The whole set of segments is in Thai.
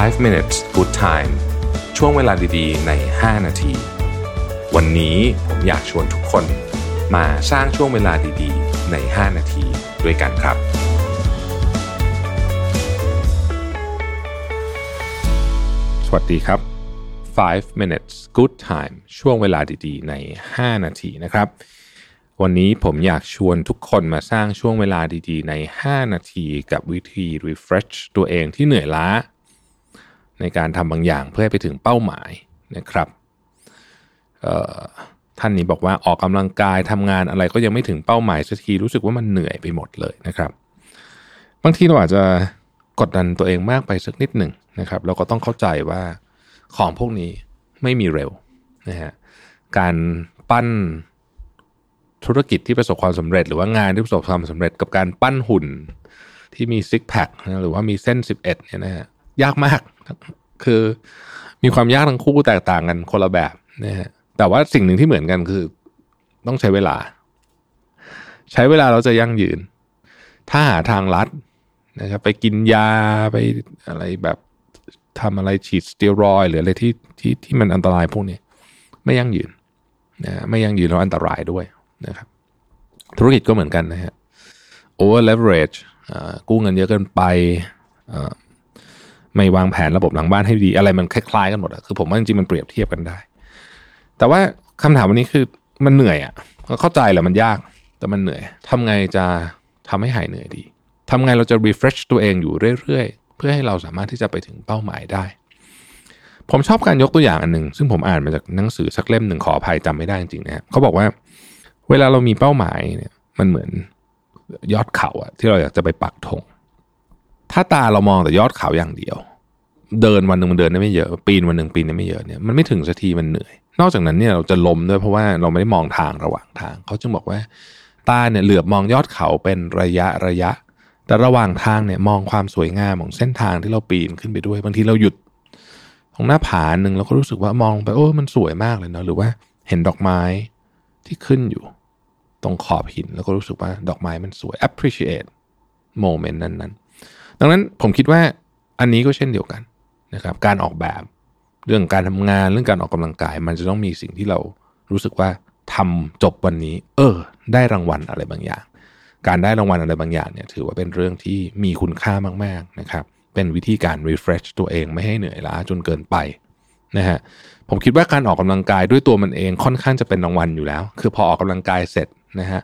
5 minutes good time ช่วงเวลาดีๆ ใน 5 นาที วันนี้ผมอยากชวนทุกคนมาสร้างช่วงเวลาดีๆ ใน 5 นาทีด้วยกันครับ สวัสดีครับ 5 minutes good time ช่วงเวลาดีๆ ใน 5 นาทีนะครับ วันนี้ผมอยากชวนทุกคนมาสร้างช่วงเวลาดีๆ ใน 5 นาที กับวิธี refresh ตัวเองที่เหนื่อยล้า ในการทำบางอย่างเพื่อให้ไปถึงเป้าหมายนะครับท่านนี้บอกว่าออกกำลังกายทำงานอะไรก็ยังไม่ถึงเป้าหมายสักทีรู้สึกว่ามันเหนื่อยไปหมดเลยนะครับ บางทีเราอาจจะกดดันตัวเองมากไปสักนิดหนึ่งนะครับเราก็ต้องเข้าใจว่าของพวกนี้ไม่มีเร็วนะฮะการปั้นธุรกิจที่ประสบความสำเร็จ หรือว่างานที่ประสบความสำเร็จกับการปั้นหุ่นที่มีซิกแพคหรือว่ามีเส้น 11เนี่ยนะฮะ ยากมาก คือมีความยากทั้งคู่แตกต่างกันคนละแบบนะฮะแต่ว่าสิ่งหนึ่งที่เหมือนกันคือ ต้องใช้เวลา ใช้เวลาเราจะยั่งยืน ถ้าหาทางลัดนะครับไปกินยาไปอะไรแบบทำอะไรฉีดสเตียรอยหรืออะไรที่ที่ที่มันอันตรายพวกนี้ไม่ยั่งยืนนะไม่ยั่งยืนแล้วอันตรายด้วยนะครับ ธุรกิจก็เหมือนกันนะฮะ over leverage กู้เงินเยอะเกินไป ไม่วางแผนระบบหลังบ้านให้ดี อะไรมันคล้ายๆกันหมดอะคือผมว่าจริงๆมันเปรียบเทียบกันได้ แต่ว่าคำถามวันนี้คือมันเหนื่อยอะเข้าใจแหละมันยากแต่มันเหนื่อยทำไงจะทำให้หายเหนื่อยดีทำไงเราจะ refresh ตัวเองอยู่เรื่อยๆ เพื่อให้เราสามารถที่จะไปถึงเป้าหมายได้ ผมชอบการยกตัวอย่างอันหนึ่งซึ่งผมอ่านมาจากหนังสือสักเล่มหนึ่งขออภัยจำไม่ได้จริงๆนะเขาบอกว่า เวลาเรามีเป้าหมายเนี่ยมันเหมือนยอดเขาอะที่เราอยากจะไปปักธง ถ้าตาเรามองแต่ยอดเขาอย่างเดียว เดินวันหนึ่งมันเดินได้ไม่เยอะ ปีนวันหนึ่งปีนได้ไม่เยอะเนี่ยมันไม่ถึงสักทีมันเหนื่อย นอกจากนั้นเนี่ยเราจะล้มด้วยเพราะว่าเราไม่ได้มองทางระหว่างทาง เขาจึงบอกว่า ตาเนี่ยเหลือบมองยอดเขาเป็นระยะระยะ แต่ระหว่างทางเนี่ยมองความสวยงามของเส้นทางที่เราปีนขึ้นไปด้วย บางทีเราหยุดตรงหน้าผาหนึ่งเราก็รู้สึกว่ามองไปโอ้มันสวยมากเลยเนาะหรือว่าเห็นดอกไม้ที่ขึ้นอยู่ ตรงขอบหินแล้วก็รู้สึกว่าดอกไม้มันสวย appreciate moment นั้นๆ ดังนั้นผมคิดว่าอันนี้ก็เช่นเดียวกันนะครับการออกแบบเรื่องการทำงานเรื่องการออกกำลังกาย มันจะต้องมีสิ่งที่เรารู้สึกว่าทำจบวันนี้ เออ ได้รางวัลอะไรบางอย่าง การได้รางวัลอะไรบางอย่างเนี่ยถือว่าเป็นเรื่องที่มีคุณค่ามากๆนะครับเป็นวิธีการ refresh ตัวเองไม่ให้เหนื่อยล้าจนเกินไปนะฮะผมคิดว่าการออกกำลังกายด้วยตัวมันเองค่อนข้างจะเป็นรางวัลอยู่แล้ว คือพอออกกำลังกายเสร็จ นะฮะ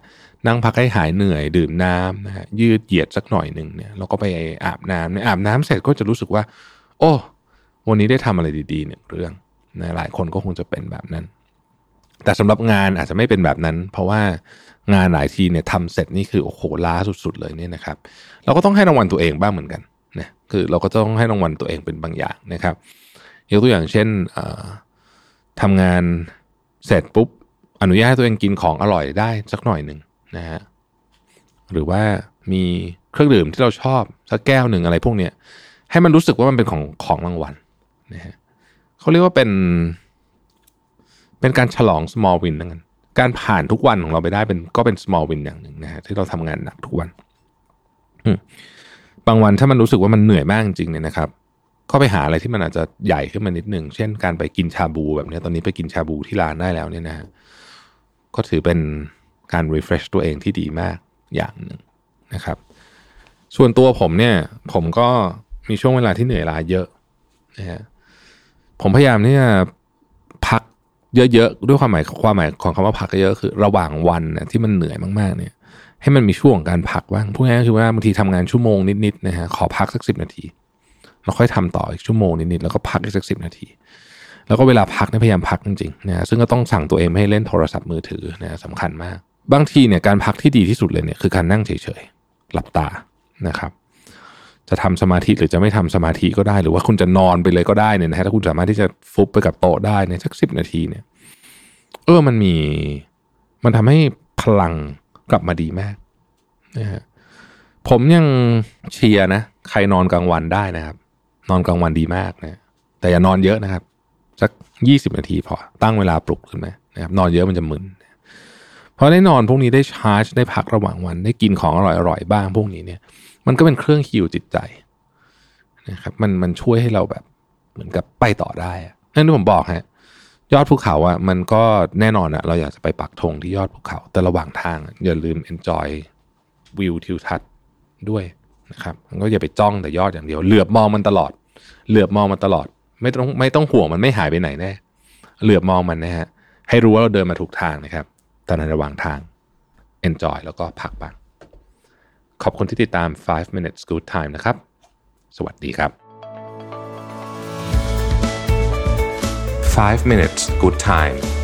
นั่งพักให้หายเหนื่อยดื่มน้ำนะฮะยืดเหยียดสักหน่อยหนึ่งเนี่ยเราก็ไปอาบน้ำเนี่ยอาบน้ำเสร็จก็จะรู้สึกว่า โอ้วันนี้ได้ทำอะไรดีๆหนึ่งเรื่องนะหลายคนก็คงจะเป็นแบบนั้น แต่สำหรับงานอาจจะไม่เป็นแบบนั้น เพราะว่างานหลายทีเนี่ยทำเสร็จนี่คือโอ้โหล้าสุดๆเลยเนี่ยนะครับ เราก็ต้องให้รางวัลตัวเองบ้างเหมือนกันนะคือเราก็ต้องให้รางวัลตัวเองเป็นบางอย่างนะครับยกตัวอย่างเช่นทำงานเสร็จปุ๊บ อนุญาตให้ตัวเองกินของอร่อยได้สักหน่อยหนึ่งนะฮะหรือว่ามีเครื่องดื่มที่เราชอบสักแก้วหนึ่งอะไรพวกเนี้ยให้มันรู้สึกว่ามันเป็นของของรางวัลนะฮะเขาเรียกว่าเป็น เป็นการฉลอง small win นั่นกันการผ่านทุกวันของเราไปได้เป็นก็เป็น small win อย่างหนึ่งนะฮะที่เราทำงานหนักทุกวันบางวันถ้ามันรู้สึกว่ามันเหนื่อยมากจริงๆเนี่ยนะครับก็ไปหาอะไรที่มันอาจจะใหญ่ขึ้นมานิดหนึ่งเช่นการไปกินชาบูแบบนี้ตอนนี้ไปกินชาบูที่ร้านได้แล้วเนี่ยนะฮะ ก็ถือเป็นการ refresh ตัวเองที่ดีมากอย่างหนึ่งนะครับ ส่วนตัวผมเนี่ย ผมก็มีช่วงเวลาที่เหนื่อยล้าเยอะนะฮะผมพยายามที่จะพักเยอะๆด้วยความหมายความหมายของคำว่าพักเยอะคือระหว่างวันนะที่มันเหนื่อยมากๆเนี่ย ให้มันมีช่วงการพักบ้างพูดง่ายๆคือว่าบางทีทำงานชั่วโมงนิดๆนะฮะขอพักสักสิบนาที เราค่อยทำต่ออีกชั่วโมงนิดๆแล้วก็พักอีกสักสิบนาที แล้วก็เวลาพักเนี่ยพยายามพักจริงๆนะซึ่งก็ต้องสั่งตัวเองไม่ให้เล่นโทรศัพท์มือถือนะสำคัญมาก บางทีเนี่ยการพักที่ดีที่สุดเลยเนี่ยคือการนั่งเฉยๆหลับตานะครับ จะทำสมาธิหรือจะไม่ทำสมาธิก็ได้ หรือว่าคุณจะนอนไปเลยก็ได้เนี่ยนะถ้าคุณสามารถที่จะฟุบไปกับโต๊ะได้เนี่ยสักสิบนาทีเนี่ย เออมันมีมันทำให้พลังกลับมาดีมากนะฮะผมยังเชียร์นะ ใครนอนกลางวันได้นะครับ นอนกลางวันดีมากนะแต่อย่านอนเยอะนะครับ สักยี่สิบนาทีพอตั้งเวลาปลุกขึ้นไหมนะครับนอนเยอะมันจะมึนเพราะได้นอนพวกนี้ได้ชาร์จได้พักระหว่างวันได้กินของอร่อยๆบ้างพวกนี้เนี่ยมันก็เป็นเครื่องฮิวจิตใจนะครับมันมันช่วยให้เราแบบเหมือนกับไปต่อได้นั่นที่ผมบอกฮะยอดภูเขาอะมันก็แน่นอนอะเราอยากจะไปปักธงที่ยอดภูเขา แต่ระหว่างทางอย่าลืม enjoy วิวทิวทัศน์ด้วยนะครับก็อย่าไปจ้องแต่ยอดอย่างเดียว เหลือบมองมันตลอด เหลือบมองมันตลอด ไม่ต้องไม่ต้องห่วงมันไม่หายไปไหนแน่เหลือบมองมันนะฮะให้รู้ว่าเราเดินมาถูกทางนะครับแต่ในระหว่างทาง enjoy แล้วก็พักบ้างขอบคุณที่ติดตาม 5 minutes good time นะครับ สวัสดีครับ 5 minutes good time